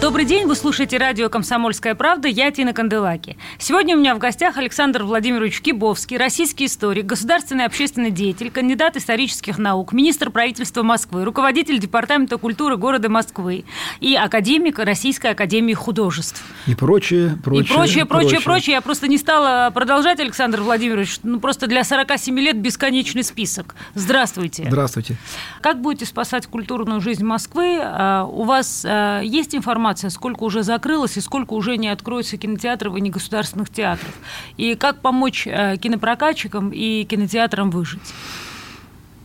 Добрый день, вы слушаете радио «Комсомольская правда», я Тина Канделаки. Сегодня у меня в гостях Александр Владимирович Кибовский, российский историк, государственный общественный деятель, кандидат исторических наук, министр правительства Москвы, руководитель Департамента культуры города Москвы и академик Российской академии художеств. И прочее, прочее. И прочее, прочее, прочее. Я просто не стала продолжать, Александр Владимирович. Ну, просто для 47 лет бесконечный список. Здравствуйте. Здравствуйте. Как будете спасать культурную жизнь Москвы? А, у вас а, есть информация информация, сколько уже закрылось и сколько уже не откроется кинотеатров и негосударственных театров. И как помочь э, кинопрокатчикам и кинотеатрам выжить?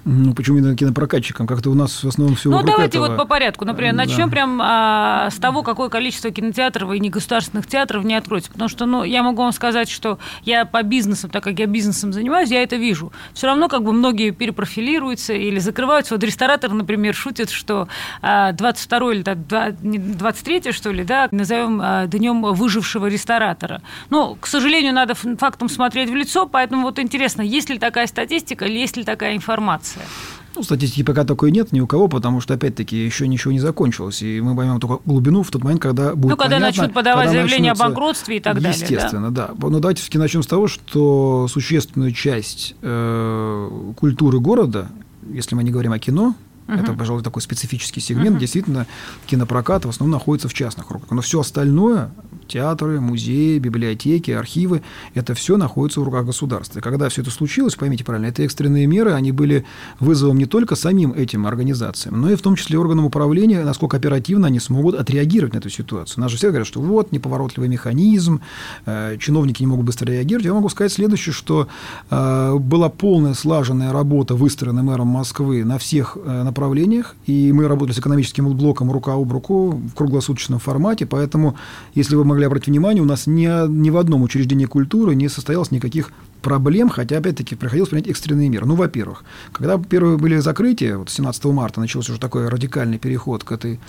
Ну, почему именно кинопрокатчикам? Как-то у нас в основном все Ну, давайте этого. вот по порядку. Например, да. начнем прям а, с того, какое количество кинотеатров и негосударственных театров не откроется. Потому что, ну, я могу вам сказать, что я по бизнесу, так как я бизнесом занимаюсь, я это вижу. Все равно как бы многие перепрофилируются или закрываются. Вот ресторатор, например, шутит, что а, 22 или 23 что ли, да, назовем а, днем выжившего ресторатора. Ну, к сожалению, надо фактом смотреть в лицо, поэтому вот интересно, есть ли такая статистика или есть ли такая информация? Информация? Ну, статистики пока такой нет ни у кого, потому что, опять-таки, еще ничего не закончилось. И мы поймем только глубину в тот момент, когда будет Ну, когда понятно, начнут подавать заявление о банкротстве и так далее. Естественно, да. да. Но давайте все-таки начнем с того, что существенную часть э, культуры города, если мы не говорим о кино, Uh-huh. Это, пожалуй, такой специфический сегмент. Uh-huh. Действительно, кинопрокат в основном находится в частных руках. Но все остальное театры, музеи, библиотеки, архивы, это все находится в руках государства. И когда все это случилось, поймите правильно, это экстренные меры, они были вызовом не только самим этим организациям, но и в том числе органам управления, насколько оперативно они смогут отреагировать на эту ситуацию. Нас же все говорят, что вот неповоротливый механизм, э, чиновники не могут быстро реагировать. Я могу сказать следующее, что э, была полная слаженная работа, выстроена мэром Москвы на всех э, направлениях, и мы работали с экономическим блоком рука об руку в круглосуточном формате, поэтому, если вы могли обратить внимание, у нас ни, ни в одном учреждении культуры не состоялось никаких проблем, хотя, опять-таки, приходилось принять экстренные меры. Ну, во-первых, когда первые были закрытия, вот 17 марта начался уже такой радикальный переход к этой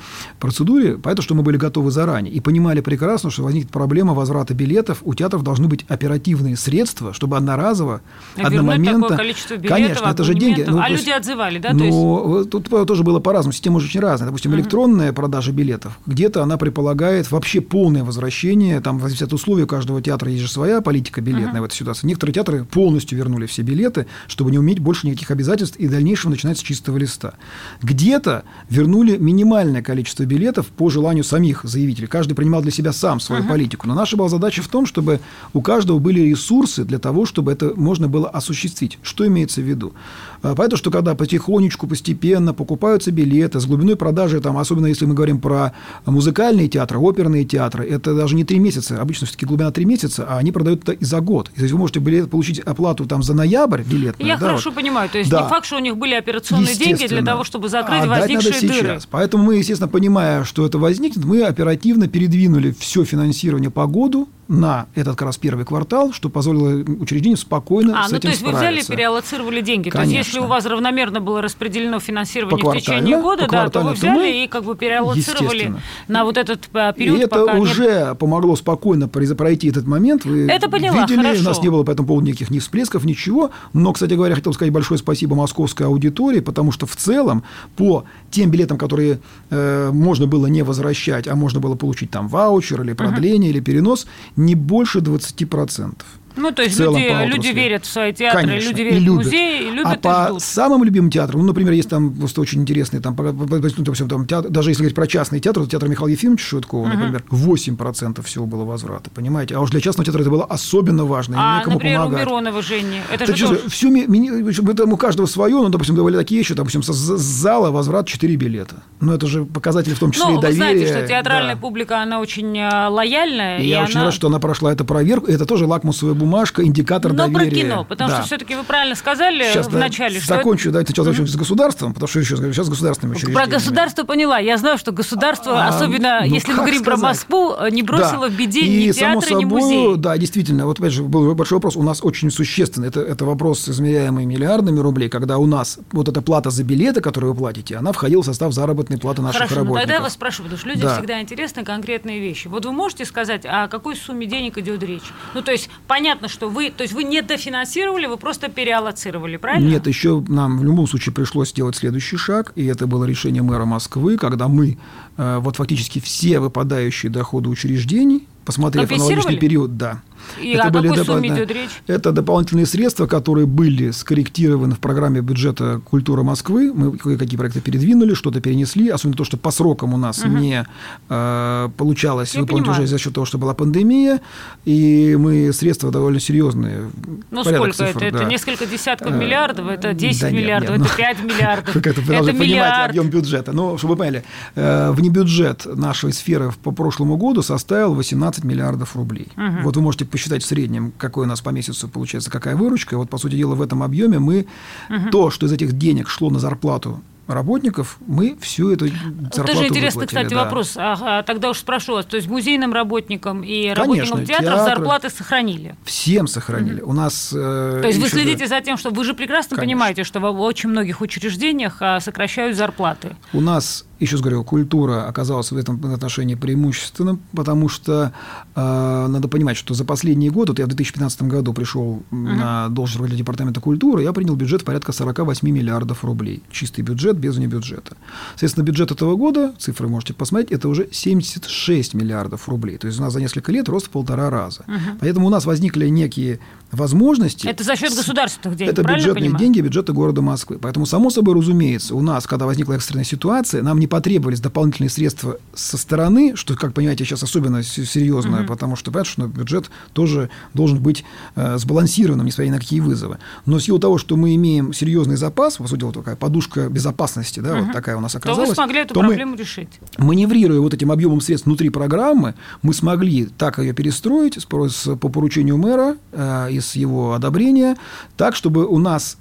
процедуре, поэтому что мы были готовы заранее и понимали прекрасно, что возникнет проблема возврата билетов, у театров должны быть оперативные средства, чтобы одноразово, Вернуть одномоментно... количество билетов, Конечно, это же деньги. Ну, а люди отзывали, да? Но есть... тут тоже было по-разному, система очень разная. Допустим, uh-huh. электронная продажа билетов, где-то она предполагает вообще полное возвращение, там, в зависимости от условий у каждого театра есть же своя политика билетная uh-huh. в этой ситуации. Некоторые театры театры полностью вернули все билеты, чтобы не уметь больше никаких обязательств и дальнейшего начинать с чистого листа. Где-то вернули минимальное количество билетов по желанию самих заявителей. Каждый принимал для себя сам свою uh-huh. политику. Но наша была задача в том, чтобы у каждого были ресурсы для того, чтобы это можно было осуществить. Что имеется в виду? А, Поэтому, что когда потихонечку, постепенно покупаются билеты с глубиной продажи, там, особенно если мы говорим про музыкальные театры, оперные театры, это даже не три месяца, обычно все-таки глубина три месяца, а они продают это и за год. То есть вы можете билет, получить оплату там за ноябрь билетную. Я да, хорошо вот. понимаю, то есть да. не факт, что у них были операционные деньги для того, чтобы закрыть а возникшие надо дыры. Сейчас. Поэтому мы, естественно, понимая, что это возникнет, мы оперативно передвинули все финансирование по году на этот как раз первый квартал, что позволило учреждению спокойно а, с ну, этим то есть справиться. вы взяли и переаллоцировали деньги. Конечно. То есть если у вас равномерно было распределено финансирование в течение года, да, то вы взяли мы, и как бы переаллоцировали на вот этот а, период, И это уже нет... помогло спокойно пройти этот момент. Вы это поняла, видели, хорошо. у нас не было по этому поводу никаких ни всплесков, ничего. Но, кстати говоря, хотел сказать большое спасибо московской аудитории, потому что в целом по тем билетам, которые э, можно было не возвращать, а можно было получить там ваучер или продление, uh-huh. или перенос, не больше 20 20%. Ну, то есть люди, люди верят в свои театры, Конечно, люди верят и любят. в музеи, и любят А и ждут. по самым любимым театрам, ну, например, есть там просто очень интересные, там, ну, допустим, там, театр, даже если говорить про частный театр, то театр Михаила Ефимовича Шуткова, uh-huh. например, 8% всего было возврата, понимаете? А уж для частного театра это было особенно важно, а, некому например, помогать. у Миронова Жени, это так же тоже... Всю, там у каждого свое, ну, допустим, были такие еще, допустим, с зала возврат 4 билета. Ну, это же показатель в том числе ну, и доверия. вы знаете, что театральная да. публика, она очень э, лояльная. И, и я она... очень рад, что она прошла эту проверку, это тоже лакмусовая бумага бумажка, индикатор Но доверия. про кино, потому да. что все-таки вы правильно сказали Сейчас, в начале, что закончу, давайте сначала закончим с государством, потому что еще сейчас с государственными Про учреждениями. государство поняла. Я знаю, что государство, А, особенно ну, если мы говорим про сказать? Москву, не бросило Да. в беде и, ни само театры, ни собой, музеи. Да, действительно. Вот опять же был большой вопрос. У нас очень существенный. Это, это вопрос, измеряемый миллиардами рублей, когда у нас вот эта плата за билеты, которую вы платите, она входила в состав заработной платы наших Хорошо, ну работников. тогда я вас спрошу, потому что людям Да. всегда интересны конкретные вещи. Вот вы можете сказать, о какой сумме денег идет речь? Ну, то есть, понятно, что вы, то есть вы не дофинансировали, вы просто переаллоцировали, правильно? Нет, еще нам в любом случае пришлось сделать следующий шаг, и это было решение мэра Москвы, когда мы э, вот фактически все выпадающие доходы учреждений, посмотрев аналогичный период, да. И о какой сумме идет речь? Это дополнительные средства, которые были скорректированы в программе бюджета «Культура Москвы». Мы кое-какие проекты передвинули, что-то перенесли, особенно то, что по срокам у нас не э, получалось Я выполнить понимаю. уже за счет того, что была пандемия, и мы средства довольно серьезные. Ну, сколько цифр, это? Это да. несколько десятков Э, миллиардов, это 10 да нет, миллиардов, нет, это ну, 5 миллиардов, Как это, это миллиард. объем бюджета. Ну, чтобы вы поняли, э, внебюджет нашей сферы по прошлому году составил 18 миллиардов рублей. Вот вы можете посчитать в среднем, какой у нас по месяцу получается, какая выручка. И вот, по сути дела, в этом объеме мы то, что из этих денег шло на зарплату работников, мы всю эту зарплату Тоже интересный, выплатили, кстати, да. вопрос. Ага, тогда уж спрошу вас. То есть музейным работникам и Конечно, работникам театров театры. зарплаты сохранили? Всем сохранили. У нас... э, То есть вы следите за тем, что вы же прекрасно Конечно. понимаете, что в очень многих учреждениях а, сокращают зарплаты. У нас, еще раз говорю, культура оказалась в этом отношении преимущественным, потому что э, надо понимать, что за последние годы, вот я в 2015 году пришел на должность руководителя департамента культуры, я принял бюджет порядка 48 миллиардов рублей. Чистый бюджет без внебюджета. Соответственно, бюджет этого года, цифры можете посмотреть, это уже 76 миллиардов рублей. То есть у нас за несколько лет рост в полтора раза. Поэтому у нас возникли некие возможности. Это за счет государственных денег, Это бюджетные понимаю? деньги бюджета города Москвы. Поэтому, само собой, разумеется, у нас, когда возникла экстренная ситуация, нам не потребовались дополнительные средства со стороны, что, как понимаете, сейчас особенно серьезно, потому что, понятно, что бюджет тоже должен быть э, сбалансированным, несмотря ни на какие вызовы. Но в силу того, что мы имеем серьезный запас, по сути, вот такая подушка безопасности, да, вот такая у нас То оказалась, вы смогли эту то мы- проблему решить. маневрируя вот этим объемом средств внутри программы, мы смогли так ее перестроить с- по поручению мэра э, и с его одобрения, так, чтобы у нас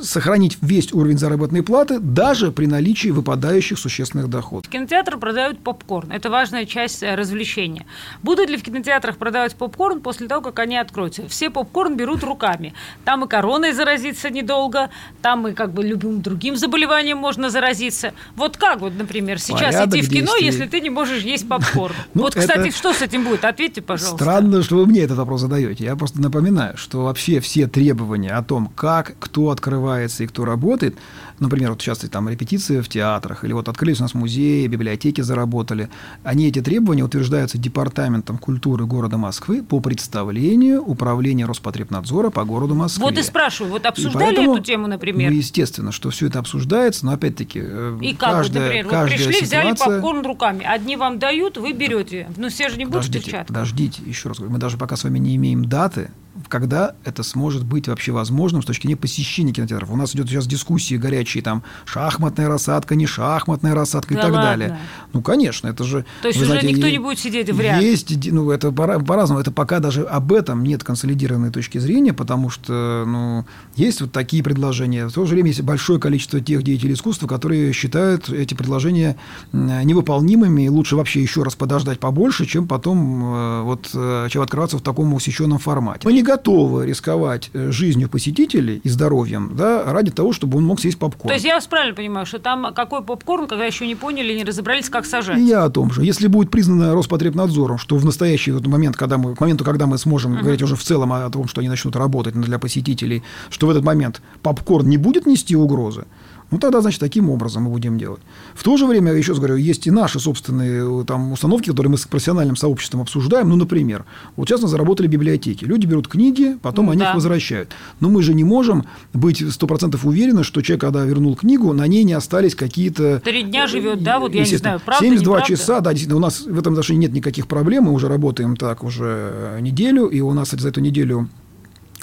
сохранить весь уровень заработной платы даже при наличии выпадающих существенных доходов. В кинотеатрах продают попкорн. Это важная часть э, развлечения. Будут ли в кинотеатрах продавать попкорн после того, как они откроются? Все попкорн берут руками. Там и короной заразиться недолго, там и как бы любым другим заболеванием можно заразиться. Вот как вот, например, сейчас Порядок идти в кино, действий. если ты не можешь есть попкорн? Ну, Вот, кстати, что с этим будет? Ответьте, пожалуйста. Странно, что вы мне этот вопрос задаете. Я просто напоминаю, что вообще все требования о том, как, кто открывается и кто работает, например, вот сейчас там репетиции в театрах, или вот открылись у нас музеи, библиотеки заработали, они, эти требования утверждаются Департаментом культуры города Москвы по представлению Управления Роспотребнадзора по городу Москве. Вот и спрашиваю, вот обсуждали поэтому, эту тему, например? Ну, естественно, что все это обсуждается, но опять-таки э, И как, вот, каждая, например, вот каждая пришли, взяли ситуация- попкорн руками. Одни вам дают, вы берете. Ну, все же не будут Подождите, перчатках. подождите, еще раз говорю, мы даже пока с вами не имеем даты, когда это сможет быть вообще возможным с точки зрения посещения кинотеатров. У нас идет сейчас дискуссии горячие, там, шахматная рассадка, не шахматная рассадка Да и так ладно? далее. Ну, конечно, это же... То есть уже знаете, никто не будет сидеть в ряд? Есть, ну, это пора- по-разному. Это пока даже об этом нет консолидированной точки зрения, потому что, ну, есть вот такие предложения. В то же время есть большое количество тех деятелей искусства, которые считают эти предложения невыполнимыми, и лучше вообще еще раз подождать побольше, чем потом э, вот, э, чем открываться в таком усеченном формате. Мы не готовы рисковать э, жизнью посетителей и здоровьем, да, ради того, чтобы он мог съесть попкорн. То есть я вас правильно понимаю, что там какой попкорн, когда еще не поняли, не разобрались, как сажать? И я о том же. Если будет признано Роспотребнадзором, что в настоящий вот момент, когда мы, к моменту, когда мы сможем говорить уже в целом о том, что они начнут работать для посетителей, что в этот момент попкорн не будет нести угрозы, ну, тогда, значит, таким образом мы будем делать. В то же время, еще раз говорю, есть и наши собственные э, там, установки, которые мы с профессиональным сообществом обсуждаем. Ну, например, вот сейчас нас заработали библиотеки. Люди берут книги, потом Ну, они да. их возвращают. Но мы же не можем быть 100% уверены, что человек, когда вернул книгу, на ней не остались какие-то... Три дня живет, да, вот я не знаю, правда, 72 неправда? часа, да, действительно, у нас в этом отношении нет никаких проблем, мы уже работаем так уже неделю, и у нас за эту неделю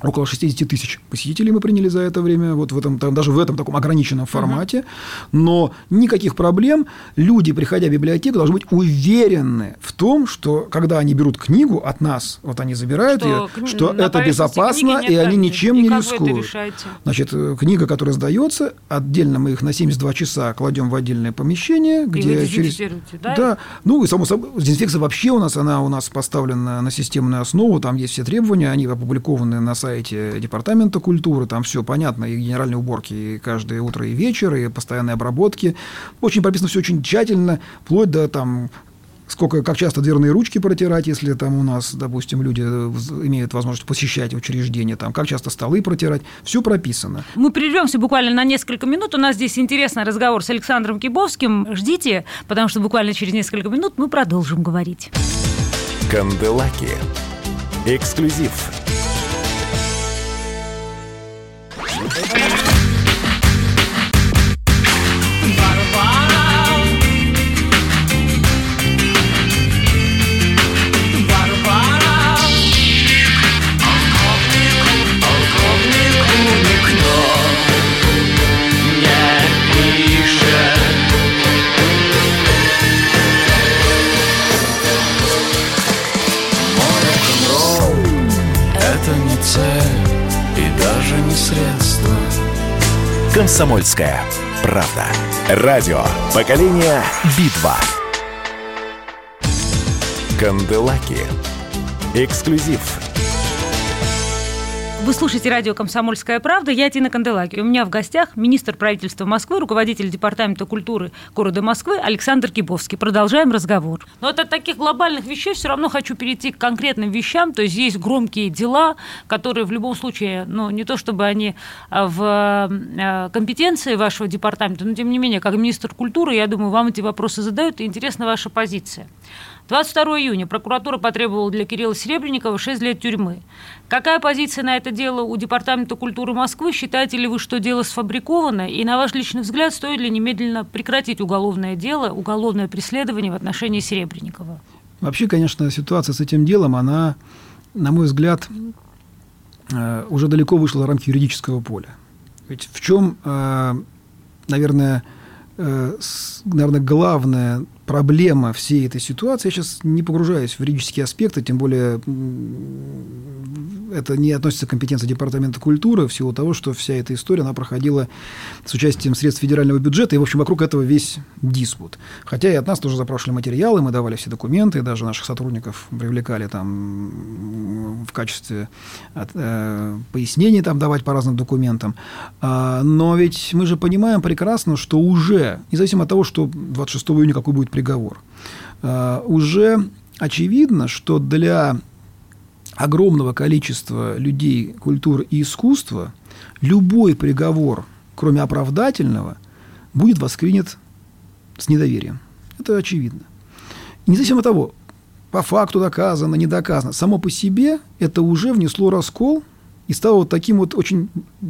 около 60 тысяч посетителей мы приняли за это время, вот в этом, там, даже в этом таком ограниченном формате, но никаких проблем. Люди, приходя в библиотеку, должны быть уверены в том, что когда они берут книгу от нас, вот они забирают что, ее, что это безопасно, и они ничем и не рискуют. Значит, э, книга, которая сдается, отдельно мы их на 72 часа кладем в отдельное помещение, где и через... Да? да, ну и само собой, дезинфекция вообще у нас, она у нас поставлена на системную основу, там есть все требования, они опубликованы на сайте сайте Департамента культуры, там все понятно, и генеральные уборки и каждое утро и вечер, и постоянные обработки. Очень прописано все очень тщательно, вплоть до там сколько, как часто дверные ручки протирать, если там у нас, допустим, люди имеют возможность посещать учреждения, там, как часто столы протирать, все прописано. Мы прервемся буквально на несколько минут. У нас здесь интересный разговор с Александром Кибовским. Ждите, потому что буквально через несколько минут мы продолжим говорить. Канделаки. Эксклюзив Thank you. «Комсомольская правда». Радио «Поколение Битва». Канделаки. Эксклюзив вы слушаете радио «Комсомольская правда». Я Тина Канделаки. У меня в гостях министр правительства Москвы, руководитель Департамента культуры города Москвы Александр Кибовский. Продолжаем разговор. Но вот от таких глобальных вещей все равно хочу перейти к конкретным вещам. То есть есть громкие дела, которые в любом случае, ну, не то чтобы они а, в а, компетенции вашего департамента, но тем не менее, как министр культуры, я думаю, вам эти вопросы задают, и интересна ваша позиция. 22 июня прокуратура потребовала для Кирилла Серебренникова 6 лет тюрьмы. Какая позиция на это дело у Департамента культуры Москвы? Считаете ли вы, что дело сфабриковано? И на ваш личный взгляд, стоит ли немедленно прекратить уголовное дело, уголовное преследование в отношении Серебренникова? Вообще, конечно, ситуация с этим делом, она, на мой взгляд, э, уже далеко вышла за рамки юридического поля. Ведь в чем, э, наверное, наверное, главная проблема всей этой ситуации, я сейчас не погружаюсь в юридические аспекты, тем более это не относится к компетенции Департамента культуры, в силу того, что вся эта история, она проходила с участием средств федерального бюджета, и, в общем, вокруг этого весь диспут. Хотя и от нас тоже запрашивали материалы, мы давали все документы, даже наших сотрудников привлекали там в качестве от, э, пояснений там давать по разным документам. А, но ведь мы же понимаем прекрасно, что уже, независимо от того, что 26 июня какой будет приговор, э, уже очевидно, что для огромного количества людей культуры и искусства любой приговор, кроме оправдательного, будет воспринят с недоверием. Это очевидно. Независимо от того, по факту доказано, не доказано, само по себе это уже внесло раскол и стало вот таким вот очень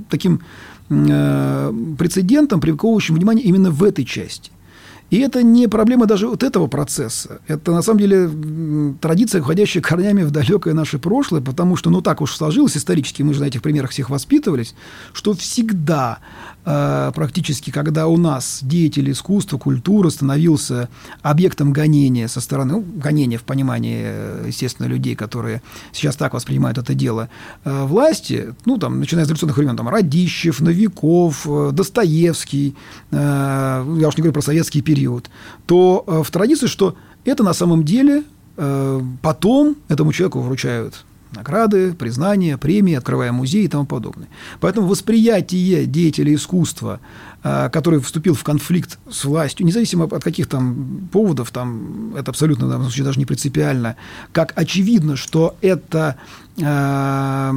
таким э, прецедентом, приковывающим внимание именно в этой части. И это не проблема даже вот этого процесса. Это, на самом деле, традиция, уходящая корнями в далекое наше прошлое, потому что, ну, так уж сложилось исторически, мы же на этих примерах всех воспитывались, что всегда практически, когда у нас деятель искусства, культуры становился объектом гонения со стороны, ну, гонения в понимании, э, естественно, людей, которые сейчас так воспринимают это дело, э, власти, ну, там, начиная с революционных времен, там, Радищев, Новиков, Достоевский, я уж не говорю про советский период, то в традиции, что это на самом деле потом этому человеку вручают награды, признания, премии, открывая музеи и тому подобное. Поэтому восприятие деятеля искусства, а, который вступил в конфликт с властью, независимо от каких там поводов, там, это абсолютно в случае даже не принципиально, как очевидно, что это, а,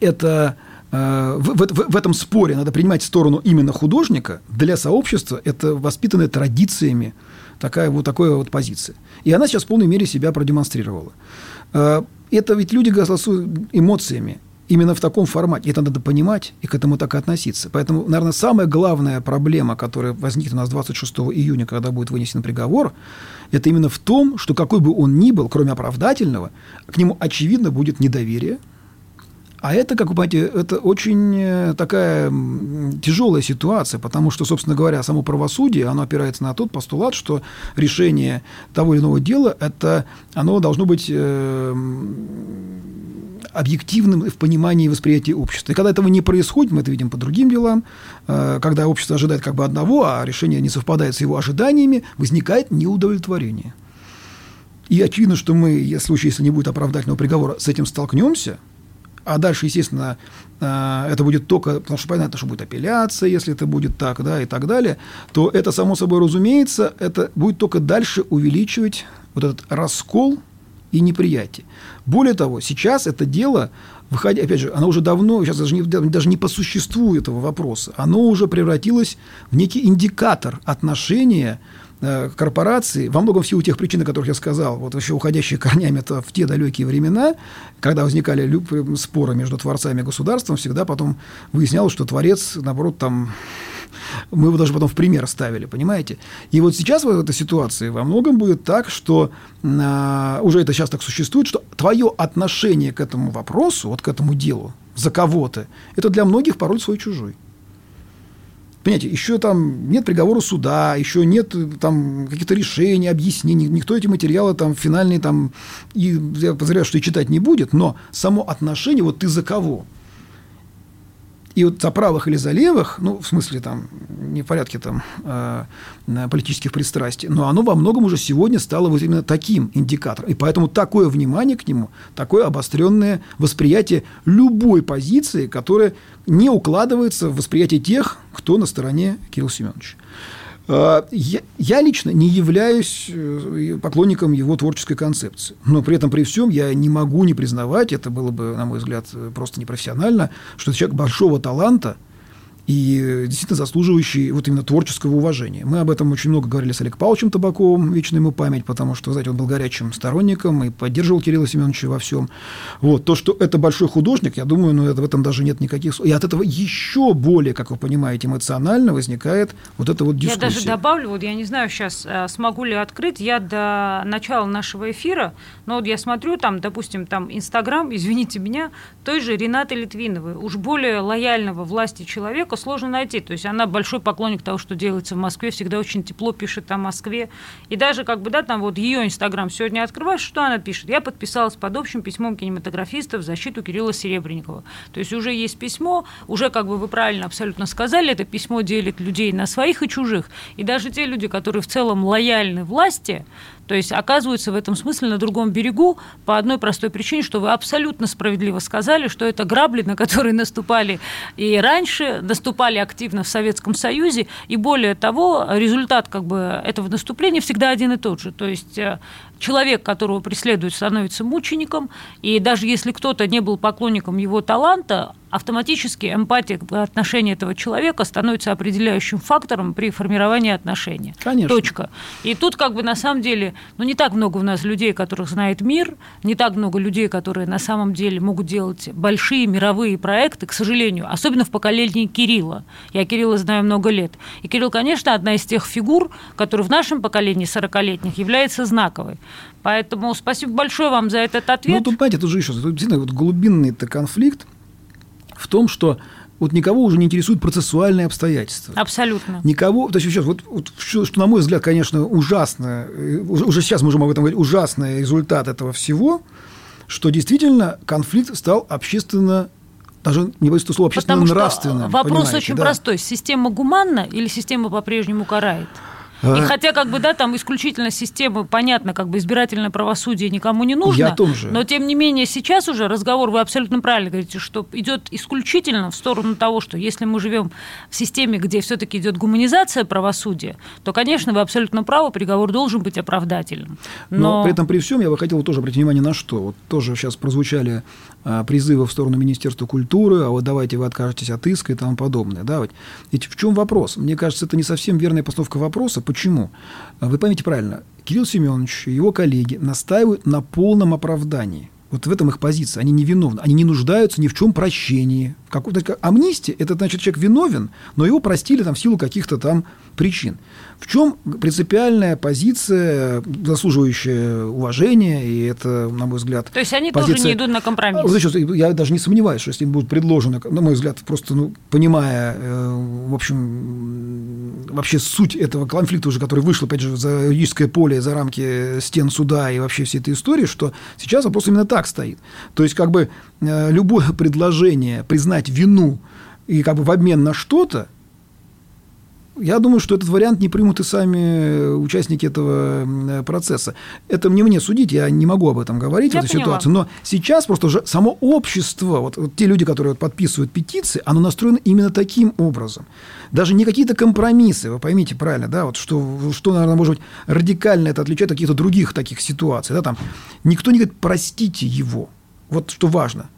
это а, в, в, в этом споре надо принимать сторону именно художника, для сообщества это воспитанная традициями такая вот такая вот позиция. И она сейчас в полной мере себя продемонстрировала это ведь люди голосуют эмоциями. Именно в таком формате. Это надо понимать и к этому так и относиться. Поэтому, наверное, самая главная проблема, которая возникнет у нас 26 июня, когда будет вынесен приговор, это именно в том, что какой бы он ни был, кроме оправдательного, к нему, очевидно, будет недоверие, А это, как вы понимаете, это очень э, такая тяжелая ситуация, потому что, собственно говоря, само правосудие, оно опирается на тот постулат, что решение того или иного дела, это, оно должно быть э, объективным в понимании и восприятии общества. И когда этого не происходит, мы это видим по другим делам, э, когда общество ожидает как бы одного, а решение не совпадает с его ожиданиями, возникает неудовлетворение. И очевидно, что мы, в случае, если не будет оправдательного приговора, с этим столкнемся – а дальше, естественно, э, это будет только, потому что понятно, что будет апелляция, если это будет так, да, и так далее, то это, само собой разумеется, это будет только дальше увеличивать вот этот раскол и неприятие. Более того, сейчас это дело, выходя, опять же, оно уже давно, сейчас даже не, даже не по существу этого вопроса, оно уже превратилось в некий индикатор отношения Э, корпорации, во многом в силу тех причин, о которых я сказал, вот еще уходящие корнями это в те далекие времена, когда возникали споры между творцами и государством, всегда потом выяснялось, что творец, наоборот, там мы его даже потом в пример ставили, понимаете? И вот сейчас в этой ситуации во многом будет так, что э, уже это сейчас так существует, что твое отношение к этому вопросу, вот к этому делу, за кого-то, это для многих пароль свой-чужой. Понимаете, еще там нет приговора суда, еще нет э, там каких-то решений, объяснений. Никто эти материалы там финальные там, и я подозреваю, что и читать не будет, но само отношение, вот ты за кого – и вот за правых или за левых, ну, в смысле, там, не в порядке там, э, политических пристрастий, но оно во многом уже сегодня стало вот именно таким индикатором. И поэтому такое внимание к нему, такое обостренное восприятие любой позиции, которая не укладывается в восприятие тех, кто на стороне Кирилла Семеновича. А, я, лично не являюсь э, поклонником его творческой концепции. Но при этом, при всем, я не могу не признавать, это было бы, на мой взгляд, просто непрофессионально, что человек большого таланта – и действительно заслуживающий вот именно творческого уважения. Мы об этом очень много говорили с Олег Павловичем Табаковым, вечная ему память, потому что, знаете, он был горячим сторонником и поддерживал Кирилла Семеновича во всем. Вот. То, что это большой художник, я думаю, ну, это, в этом даже нет никаких... И от этого еще более, как вы понимаете, эмоционально возникает вот эта вот дискуссия. Я даже добавлю, вот я не знаю сейчас, э, смогу ли открыть, я до начала нашего эфира, но вот я смотрю там, допустим, там Инстаграм, извините меня, той же Ренаты Литвиновой, уж более лояльного власти человека, сложно найти. То есть она большой поклонник того, что делается в Москве, всегда очень тепло пишет о Москве. И даже как бы, да, там вот ее Инстаграм сегодня открываешь, что она пишет? Я подписалась под общим письмом кинематографистов в защиту Кирилла Серебренникова. То есть уже есть письмо, уже, как бы вы правильно абсолютно сказали, это письмо делит людей на своих и чужих. И даже те люди, которые в целом лояльны власти, то есть оказываются в этом смысле на другом берегу по одной простой причине, что вы абсолютно справедливо сказали, что это грабли, на которые наступали и раньше, наступали активно в Советском Союзе, и более того, результат как бы этого наступления всегда один и тот же. То есть э, человек, которого преследуют, становится мучеником, и даже если кто-то не был поклонником его таланта, автоматически эмпатия в отношении этого человека становится определяющим фактором при формировании отношений. Конечно. Точка. И тут как бы на самом деле, ну не так много у нас людей, которых знает мир, не так много людей, которые на самом деле могут делать большие мировые проекты, к сожалению, особенно в поколении Кирилла. Я Кирилла знаю много лет. И Кирилл, конечно, одна из тех фигур, которые в нашем поколении 40-летних является знаковой. Поэтому спасибо большое вам за этот ответ. Ну, тут, понимаете, тут же еще тут, действительно вот глубинный-то конфликт в том, что вот никого уже не интересуют процессуальные обстоятельства. Абсолютно. Никого, то есть сейчас, вот, вот что, что, на мой взгляд, конечно, ужасно, э, уже, уже сейчас можем об этом говорить, ужасный результат этого всего, что действительно конфликт стал общественно даже не боюсь слова, общественно-нравственным. Вопрос очень да. простой. Система гуманна или система по-прежнему карает? И а? хотя, как бы, да, там исключительно система, понятно, как бы избирательное правосудие никому не нужно. Я о том же. Но, тем не менее, сейчас уже разговор, вы абсолютно правильно говорите, что идет исключительно в сторону того, что если мы живем в системе, где все-таки идет гуманизация правосудия, то, конечно, вы абсолютно правы, приговор должен быть оправдательным. Но, Но при этом, при всем, я бы хотел тоже обратить внимание на что. Вот тоже сейчас прозвучали призывы в сторону Министерства культуры, а вот давайте вы откажетесь от иска и тому подобное. Да. Ведь в чем вопрос? Мне кажется, это не совсем верная постановка вопроса. Почему? Вы поймите правильно, Кирилл Семенович и его коллеги настаивают на полном оправдании. Вот в этом их позиция. Они невиновны. Они не нуждаются ни в чем прощении. Как, амнистия – это значит, человек виновен, но его простили там, в силу каких-то там причин. В чем принципиальная позиция, заслуживающая уважения, и это, на мой взгляд... То есть они позиция... тоже не идут на компромисс? Вот, я даже не сомневаюсь, что если им будет предложено, на мой взгляд, просто ну, понимая, э, в общем, вообще суть этого конфликта уже, который вышел, опять же, за юридическое поле, за рамки стен суда и вообще всей этой истории, что сейчас вопрос именно так стоит. То есть как бы э, любое предложение признать вину и как бы в обмен на что-то, я думаю, что этот вариант не примут и сами участники этого процесса. Это мне мне судить, я не могу об этом говорить, я в этой поняла. ситуации. Но сейчас просто уже само общество, вот, вот те люди, которые подписывают петиции, оно настроено именно таким образом. Даже не какие-то компромиссы, вы поймите правильно, да, вот что, что, наверное, может быть, радикально это отличает от каких-то других таких ситуаций. Да, там, никто не говорит «простите его». Вот что важно –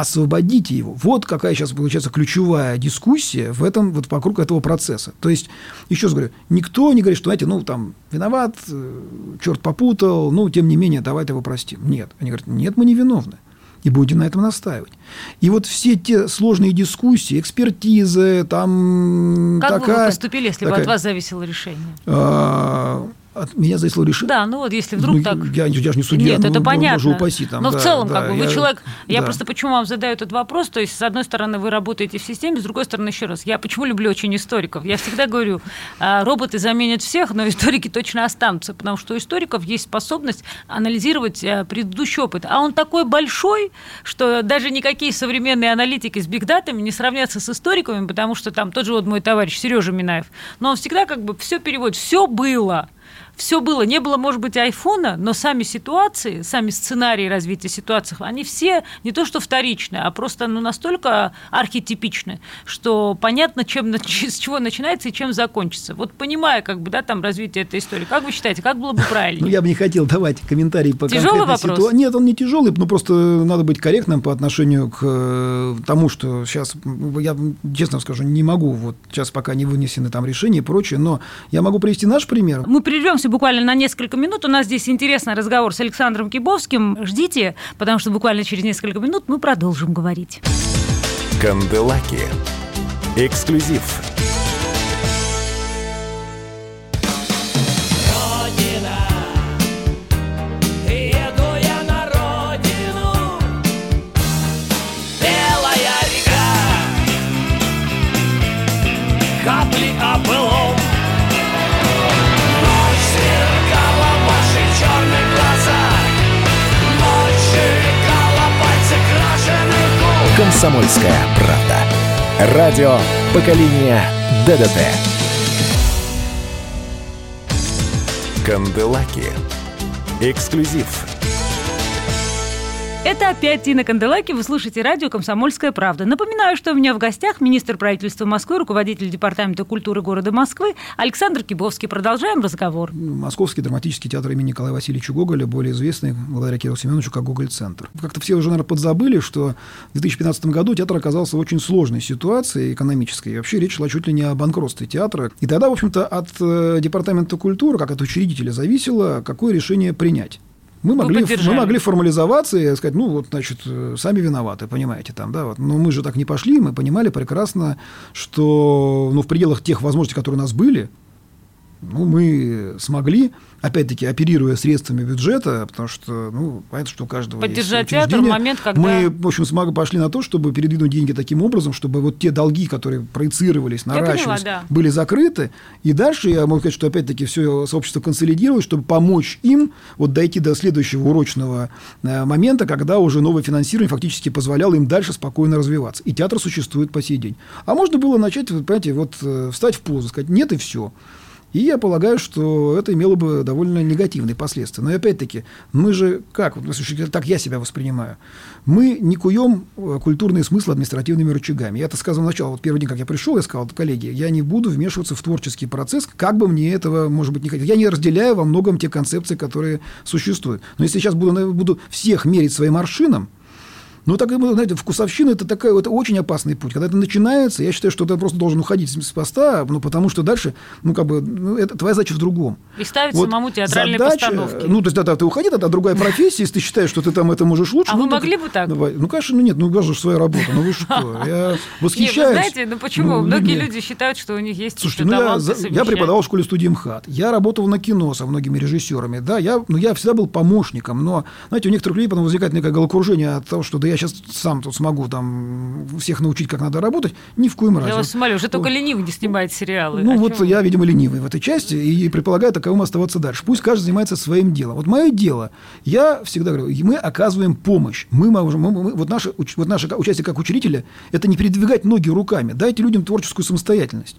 освободите его. Вот какая сейчас получается ключевая дискуссия в этом, вот вокруг этого процесса. То есть, еще раз говорю, никто не говорит, что, знаете, ну, там, виноват, э, черт попутал, ну, тем не менее, давайте его простим. Нет. Они говорят, нет, мы не виновны. И будем на этом настаивать. И вот все те сложные дискуссии, экспертизы, там как такая... бы вы поступили, если такая, бы от вас зависело решение? А, от меня зависело решение. Да, ну вот если вдруг ну, так... Я, я же не судья. Нет, ну, это понятно. Упаси, там, Но да, в целом, да, как бы, я, вы человек... Да. Я просто почему вам задаю этот вопрос, то есть, с одной стороны, вы работаете в системе, с другой стороны, еще раз, я почему люблю очень историков? Я всегда говорю, а, роботы заменят всех, но историки точно останутся, потому что у историков есть способность анализировать а, предыдущий опыт. А он такой большой, что даже никакие современные аналитики с бигдатами не сравнятся с историками, потому что там тот же вот мой товарищ Сережа Минаев, но он всегда как бы все переводит, все было все было. Не было, может быть, айфона, но сами ситуации, сами сценарии развития ситуации, они все не то что вторичные, а просто ну, настолько архетипичны, что понятно, чем, с чего начинается и чем закончится. Вот понимая, как бы, да, там развитие этой истории, как вы считаете, как было бы правильно? Ну, я бы не хотел давать комментарии по Тяжелый вопрос? Ситуации. Нет, он не тяжелый, но просто надо быть корректным по отношению к э, тому, что сейчас, я честно скажу, не могу, вот сейчас пока не вынесены там решения и прочее, но я могу привести наш пример. Мы прервемся буквально на несколько минут. У нас здесь интересный разговор с Александром Кибовским. Ждите, потому что буквально через несколько минут мы продолжим говорить. Канделаки. Эксклюзив «Комсомольская правда». Радио поколения ДДТ». Канделаки. Эксклюзив это опять Тина Канделаки. Вы слушаете радио «Комсомольская правда». Напоминаю, что у меня в гостях министр правительства Москвы, руководитель Департамента культуры города Москвы Александр Кибовский. Продолжаем разговор. Московский драматический театр имени Николая Васильевича Гоголя, более известный благодаря Кириллу Семеновичу как Гоголь-центр. Как-то все уже, наверное, подзабыли, что в 2015 году театр оказался в очень сложной ситуации экономической. И вообще речь шла чуть ли не о банкротстве театра. И тогда, в общем-то, от э, Департамента культуры, как от учредителя, зависело, какое решение принять. Мы могли, мы могли формализоваться и сказать, ну, вот, значит, сами виноваты, понимаете, там, да, вот. Но мы же так не пошли, мы понимали прекрасно, что, ну, в пределах тех возможностей, которые у нас были, ну, мы смогли опять-таки, оперируя средствами бюджета, потому что, ну, понятно, что у каждого Поддержать есть театр в момент, когда... Мы, в общем, смогли, пошли на то, чтобы передвинуть деньги таким образом, чтобы вот те долги, которые проецировались, наращивались, поняла, да. были закрыты. И дальше, я могу сказать, что, опять-таки, все сообщество консолидировалось, чтобы помочь им вот дойти до следующего урочного э, момента, когда уже новое финансирование фактически позволяло им дальше спокойно развиваться. И театр существует по сей день. А можно было начать, понимаете, вот э, встать в позу, сказать, нет и все. И я полагаю, что это имело бы довольно негативные последствия. Но опять-таки, мы же как, так я себя воспринимаю, мы не куем э, культурные смыслы административными рычагами. Я это сказал сначала, вот первый день, как я пришел, я сказал, коллеги, я не буду вмешиваться в творческий процесс, как бы мне этого, может быть, не хотелось. Я не разделяю во многом те концепции, которые существуют. Но если сейчас буду, буду всех мерить своим аршином, Но так, знаете, вкусовщина – это, такая, это очень опасный путь. Когда это начинается, я считаю, что ты просто должен уходить с поста, ну, потому что дальше, ну, как бы, ну, это твоя задача в другом. И ставить вот самому театральные задача, постановки. Ну, то есть, да, ты уходи, тогда другая профессия, если ты считаешь, что ты там это можешь лучше. А ну, вы так, могли бы так? Давай. Ну, конечно, ну, нет, ну, у вас же своя работа, ну, вы что, я восхищаюсь. Нет, вы знаете, ну, почему? ну, Многие людьми. люди считают, что у них есть Слушайте, ну я, я преподавал в школе студии МХАТ. Я работал на кино со многими режиссерами. Да, я, ну, я всегда был помощником. Но, знаете, у некоторых людей потом возникает некое головокружение от того, что да я сейчас сам тут смогу там всех научить, как надо работать. Ни в коем разе. Я вас умоляю, уже только ленивый не снимает сериалы. Ну, О вот чем я, видимо, ленивый в этой части и предполагаю таковым оставаться дальше. Пусть каждый занимается своим делом. Вот мое дело, я всегда говорю, мы оказываем помощь. Мы можем, мы- мы- вот, наше, вот наше участие как учителя – это не передвигать ноги руками. Дайте людям творческую самостоятельность.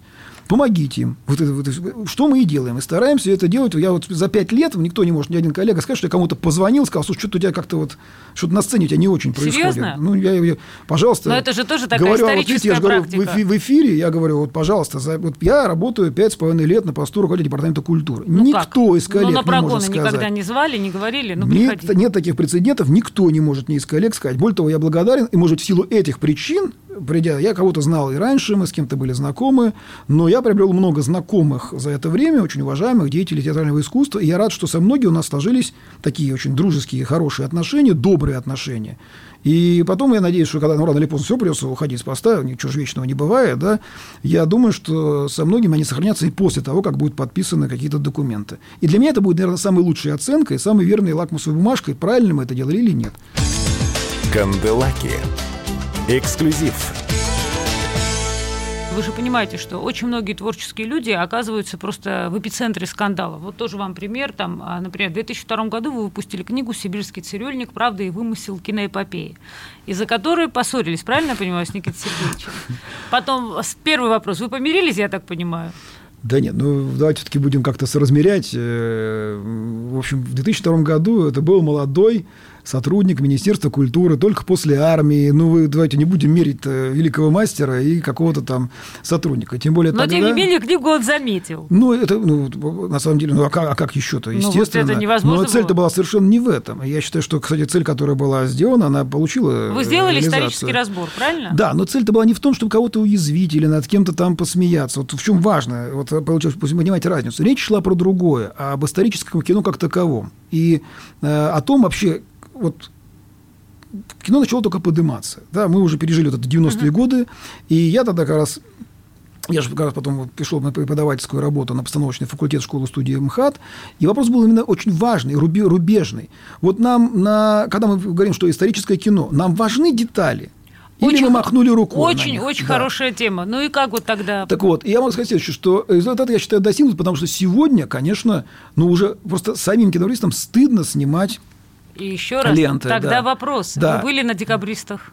Помогите им. Вот это, вот, что мы и делаем. И стараемся это делать. Я вот за пять лет, никто не может, ни один коллега сказать, что я кому-то позвонил, сказал, слушай, что-то у тебя как-то вот, что-то на сцене у тебя не очень происходит. Серьезно? Ну, я, я- пожалуйста. Но это же тоже такая говорю, а вот видите, я же говорю, в, историческая в эфире, я говорю, вот, пожалуйста, за- вот я работаю пять с половиной лет на посту руководителя департамента культуры. Ну никто как? из коллег Ну, на не может сказать. никогда не звали, не говорили, ну, нет, нет таких прецедентов, никто не может ни из коллег сказать. Более того, я благодарен, и, может, в силу этих причин, придя, я кого-то знал и раньше, мы с кем-то были знакомы, но я приобрел много знакомых за это время, очень уважаемых деятелей театрального искусства, и я рад, что со многими у нас сложились такие очень дружеские, хорошие отношения, добрые отношения. И потом, я надеюсь, что когда ну, рано или поздно все придется уходить с поста, ничего же вечного не бывает, да, я думаю, что со многими они сохранятся и после того, как будут подписаны какие-то документы. И для меня это будет, наверное, самой лучшей оценкой, самой верной лакмусовой бумажкой, правильно мы это делали или нет. Канделаки. Эксклюзив. Вы же понимаете, что очень многие творческие люди оказываются просто в эпицентре скандала. Вот тоже вам пример. Там, а, например, в 2002 году вы выпустили книгу «Сибирский цирюльник. Правда и вымысел киноэпопеи», из-за которой поссорились, правильно я понимаю, с Никитой Сергеевичем? Потом с- первый вопрос. Вы помирились, я так понимаю? Да нет, ну давайте все-таки будем как-то соразмерять. Э, В общем, в 2002 году это был молодой сотрудник Министерства культуры, только после армии. Ну, вы давайте не будем мерить э, великого мастера и какого-то там сотрудника. Тем более Но, тогда... тем не менее, книгу он заметил. Ну, это, ну, на самом деле, ну, а как, а как еще-то, Ну, вот естественно. это невозможно Но цель-то была совершенно не в этом. Я считаю, что, кстати, цель, которая была сделана, она получила Вы сделали исторический разбор, правильно? Да, но цель-то была не в том, чтобы кого-то уязвить или над кем-то там посмеяться. Вот в чем важно, вот получилось, пусть вы понимаете разницу. Речь шла про другое, об историческом кино как таковом. И э, о том вообще, вот кино начало только подниматься. Да, мы уже пережили вот это 90-е годы, и я тогда как раз я же как раз потом пришел на преподавательскую работу на постановочный факультет школы студии МХАТ, и вопрос был именно очень важный, рубежный. Вот нам, на, когда мы говорим, что историческое кино, нам важны детали. Или Очень- мы махнули рукой Очень, очень Да. хорошая тема. Ну и как вот тогда? Так вот, я могу сказать следующее, что результат, я считаю, достигнут, потому что сегодня, конечно, ну уже просто самим киновистам стыдно снимать И еще раз, ленты, тогда да. вопрос. Да. Вы были на декабристах?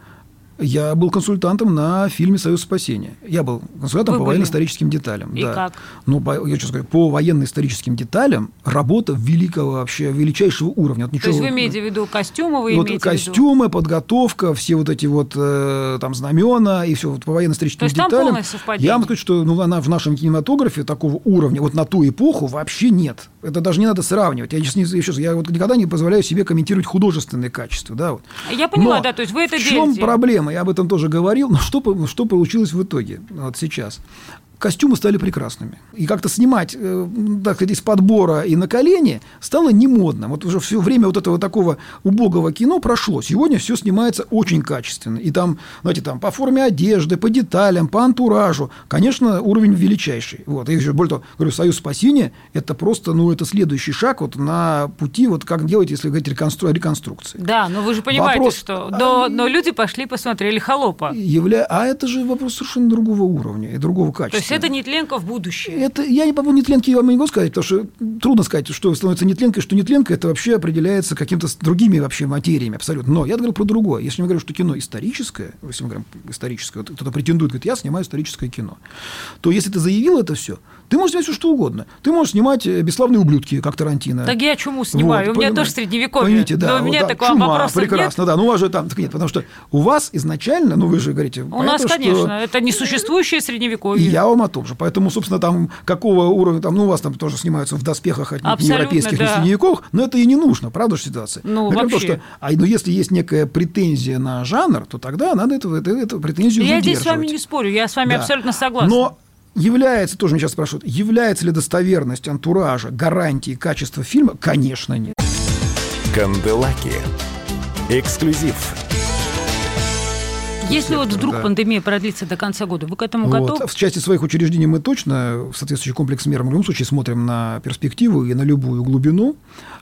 Я был консультантом на фильме «Союз спасения». Я был консультантом Вы по военно-историческим деталям. И да. как? Ну, по, я что скажу, по военно-историческим деталям работа великого вообще, величайшего уровня. То ничего, есть вы имеете в виду костюмы, вы вот имеете костюмы, подготовка, все вот эти вот э, там знамена и все вот по военно-историческим То есть там деталям. полное совпадение? Я вам скажу, что ну, она в нашем кинематографе такого уровня вот на ту эпоху вообще нет. Это даже не надо сравнивать. Я, сейчас не, еще раз, я вот никогда не позволяю себе комментировать художественные качества. Да, вот. Я поняла, Но да, то есть вы это в чем делаете. проблема? Я об этом тоже говорил. Но что, что получилось в итоге вот сейчас? Костюмы стали прекрасными. И как-то снимать, э, так сказать, из подбора и на колени стало не модно. Вот уже все время вот этого такого убогого кино прошло. Сегодня все снимается очень качественно. И там, знаете, там по форме одежды, по деталям, по антуражу. Конечно, уровень величайший. Вот. И еще более того, говорю, «Союз спасения» – это просто, ну, это следующий шаг вот на пути, вот как делать, если говорить реконстру- о реконструкции. Да, но вы же понимаете, Вопрос- что... Но, но люди пошли посмотрели «Холопа». Явля... А это же вопрос совершенно другого уровня и другого качества. Есть это нетленка в будущее. Это, я не поводу нетленки я вам не могу сказать, потому что трудно сказать, что становится нетленкой, что нетленка, это вообще определяется какими-то другими вообще материями абсолютно. Но я говорю про другое. Если мы говорим, что кино историческое, если мы говорим историческое, вот кто-то претендует, говорит, я снимаю историческое кино, то если ты заявил это все, ты можешь снимать все, что угодно. Ты можешь снимать э, «Бесславные ублюдки», как Тарантино. Так я чуму снимаю, Вот, у меня понимаете. тоже средневековье. Поймите, да, но у вот меня да, такого чума, вопроса прекрасно, да. Ну, у вас же там так нет, потому что у вас изначально, ну, вы же говорите... нет. У нас, понятно, что- конечно, это несуществующее средневековье. и я вам о том же. Поэтому, собственно, там какого уровня, там, ну, у вас там тоже снимаются в доспехах от европейских да. средневековых, но это и не нужно, правда же ситуация? Ну, вообще. То, что, а, но если есть некая претензия на жанр, то тогда надо эту, эту, эту претензию Я здесь с вами не спорю, я с вами да. абсолютно согласна. Но является, тоже меня сейчас спрашивают, является ли достоверность антуража гарантией качества фильма? Конечно, нет. Канделаки. Эксклюзив. Если вот вдруг да. пандемия продлится до конца года, вы к этому вот. готовы? В части своих учреждений мы точно в соответствующий комплекс мер в любом случае смотрим на перспективу и на любую глубину.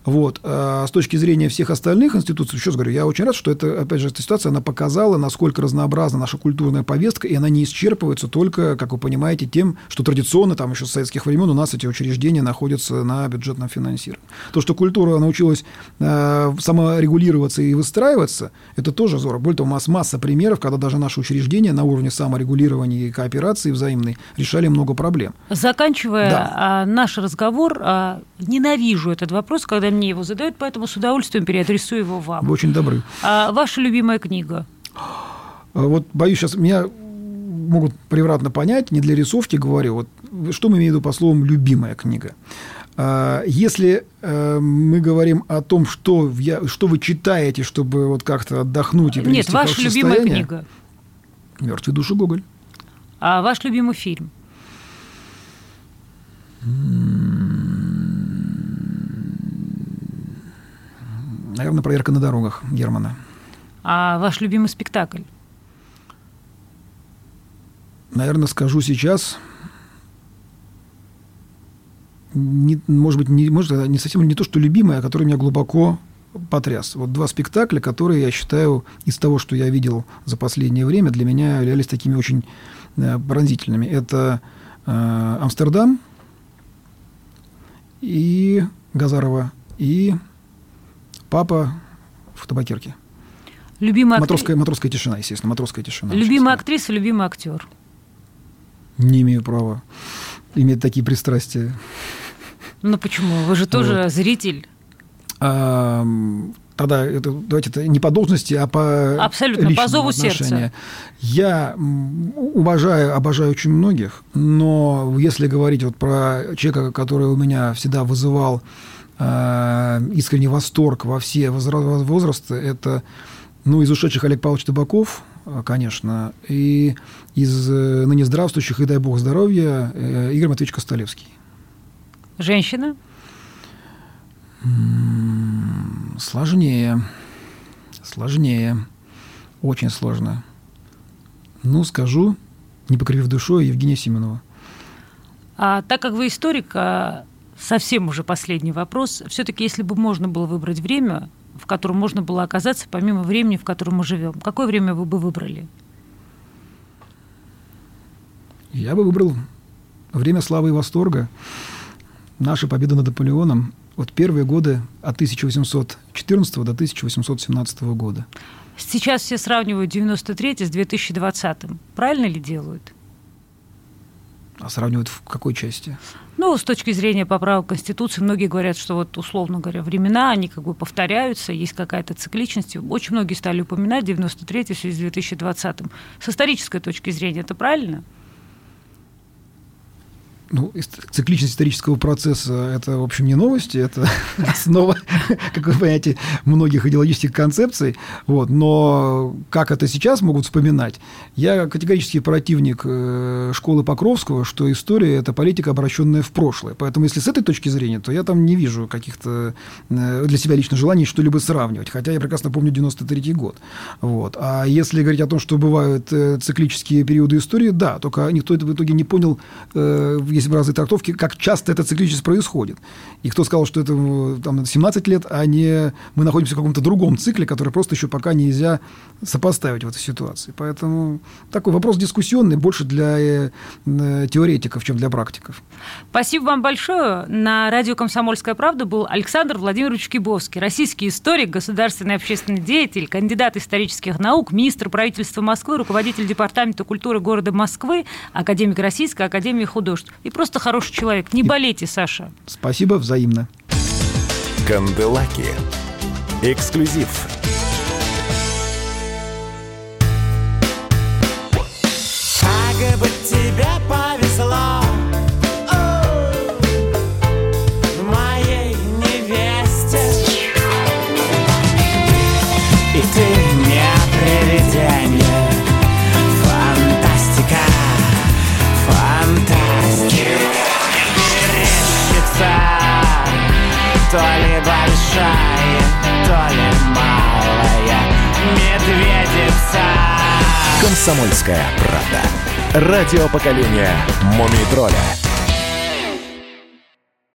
Вот. А с точки зрения всех остальных институций, еще раз говорю, я очень рад, что это, опять же, эта ситуация, она показала, насколько разнообразна наша культурная повестка, и она не исчерпывается только, как вы понимаете, тем, что традиционно, там еще с советских времен у нас эти учреждения находятся на бюджетном финансировании. То, что культура научилась э, саморегулироваться и выстраиваться, это тоже здорово. Более того, у нас масса примеров, когда даже наши учреждения на уровне саморегулирования и кооперации взаимной решали много проблем. Заканчивая да. А, наш разговор, а, ненавижу этот вопрос, когда мне его задают, поэтому с удовольствием переадресую его вам. Вы очень добры. А, ваша любимая книга? Вот боюсь, сейчас меня могут превратно понять, не для рисовки говорю. Вот что мы имеем в виду по словам «любимая книга»? А, если э, мы говорим о том, что, я, что вы читаете, чтобы вот как-то отдохнуть и привести Нет, ваша любимая книга. Мертвые души Гоголь. А ваш любимый фильм? Наверное, проверка на дорогах Германа. А ваш любимый спектакль? Наверное, скажу сейчас. Не, может быть, не, может, не совсем не то, что любимый, а который меня глубоко потряс. Вот два спектакля, которые, я считаю, из того, что я видел за последнее время, для меня являлись такими очень э, пронзительными. Это э, Амстердам и Газарова, и Папа в табакерке. Любимая матросская, матросская тишина, естественно, матросская тишина. Любимая актриса, любимый актер. Не имею права иметь такие пристрастия. Ну почему? Вы же тоже вот. зритель. А, тогда это, давайте это не по должности, а по Абсолютно, по зову сердца. Я уважаю, обожаю очень многих, но если говорить вот про человека, который у меня всегда вызывал Э, искренний восторг во все возрасты. Это, ну, из ушедших Олег Павлович Табаков, э, конечно, и из э, ныне здравствующих, и дай бог здоровья, Игорь Матвеевич Костолевский. Женщина? Сложнее. Сложнее. Очень сложно. Ну, скажу, не покривив душой, Евгения Сименова. А так как вы историк, а совсем уже последний вопрос. Все-таки, если бы можно было выбрать время, в котором можно было оказаться, помимо времени, в котором мы живем, какое время вы бы выбрали? Я бы выбрал время славы и восторга. Наша победа над Наполеоном. Вот первые годы от 1814 до 1817 года. Сейчас все сравнивают 93 с 2020. Правильно ли делают? А сравнивают в какой части? Ну, с точки зрения поправок Конституции, многие говорят, что вот, условно говоря, времена, они как бы повторяются, есть какая-то цикличность. Очень многие стали упоминать 93-й в связи с 2020-м. С исторической точки зрения это правильно? Ну, цикличность исторического процесса – это, в общем, не новости, это основа, как вы понимаете, многих идеологических концепций. Вот. Но как это сейчас могут вспоминать? Я категорически противник э, школы Покровского, что история – это политика, обращенная в прошлое. Поэтому, если с этой точки зрения, то я там не вижу каких-то э, для себя лично желаний что-либо сравнивать. Хотя я прекрасно помню 93 год. Вот. А если говорить о том, что бывают э, циклические периоды истории, да, только никто это в итоге не понял, если в разные трактовки, как часто эта цикличность происходит. И кто сказал, что это там, 17 лет, а не мы находимся в каком-то другом цикле, который просто еще пока нельзя сопоставить в этой ситуации. Поэтому такой вопрос дискуссионный, больше для э, теоретиков, чем для практиков. Спасибо вам большое. На радио «Комсомольская правда» был Александр Владимирович Кибовский, российский историк, государственный общественный деятель, кандидат исторических наук, министр правительства Москвы, руководитель Департамента культуры города Москвы, академик Российской академии художеств. И просто хороший человек. Не болейте, Саша. Спасибо взаимно. Канделаки. Эксклюзив. То ли малая медведица. Комсомольская правда. Радио поколения Мумий тролля.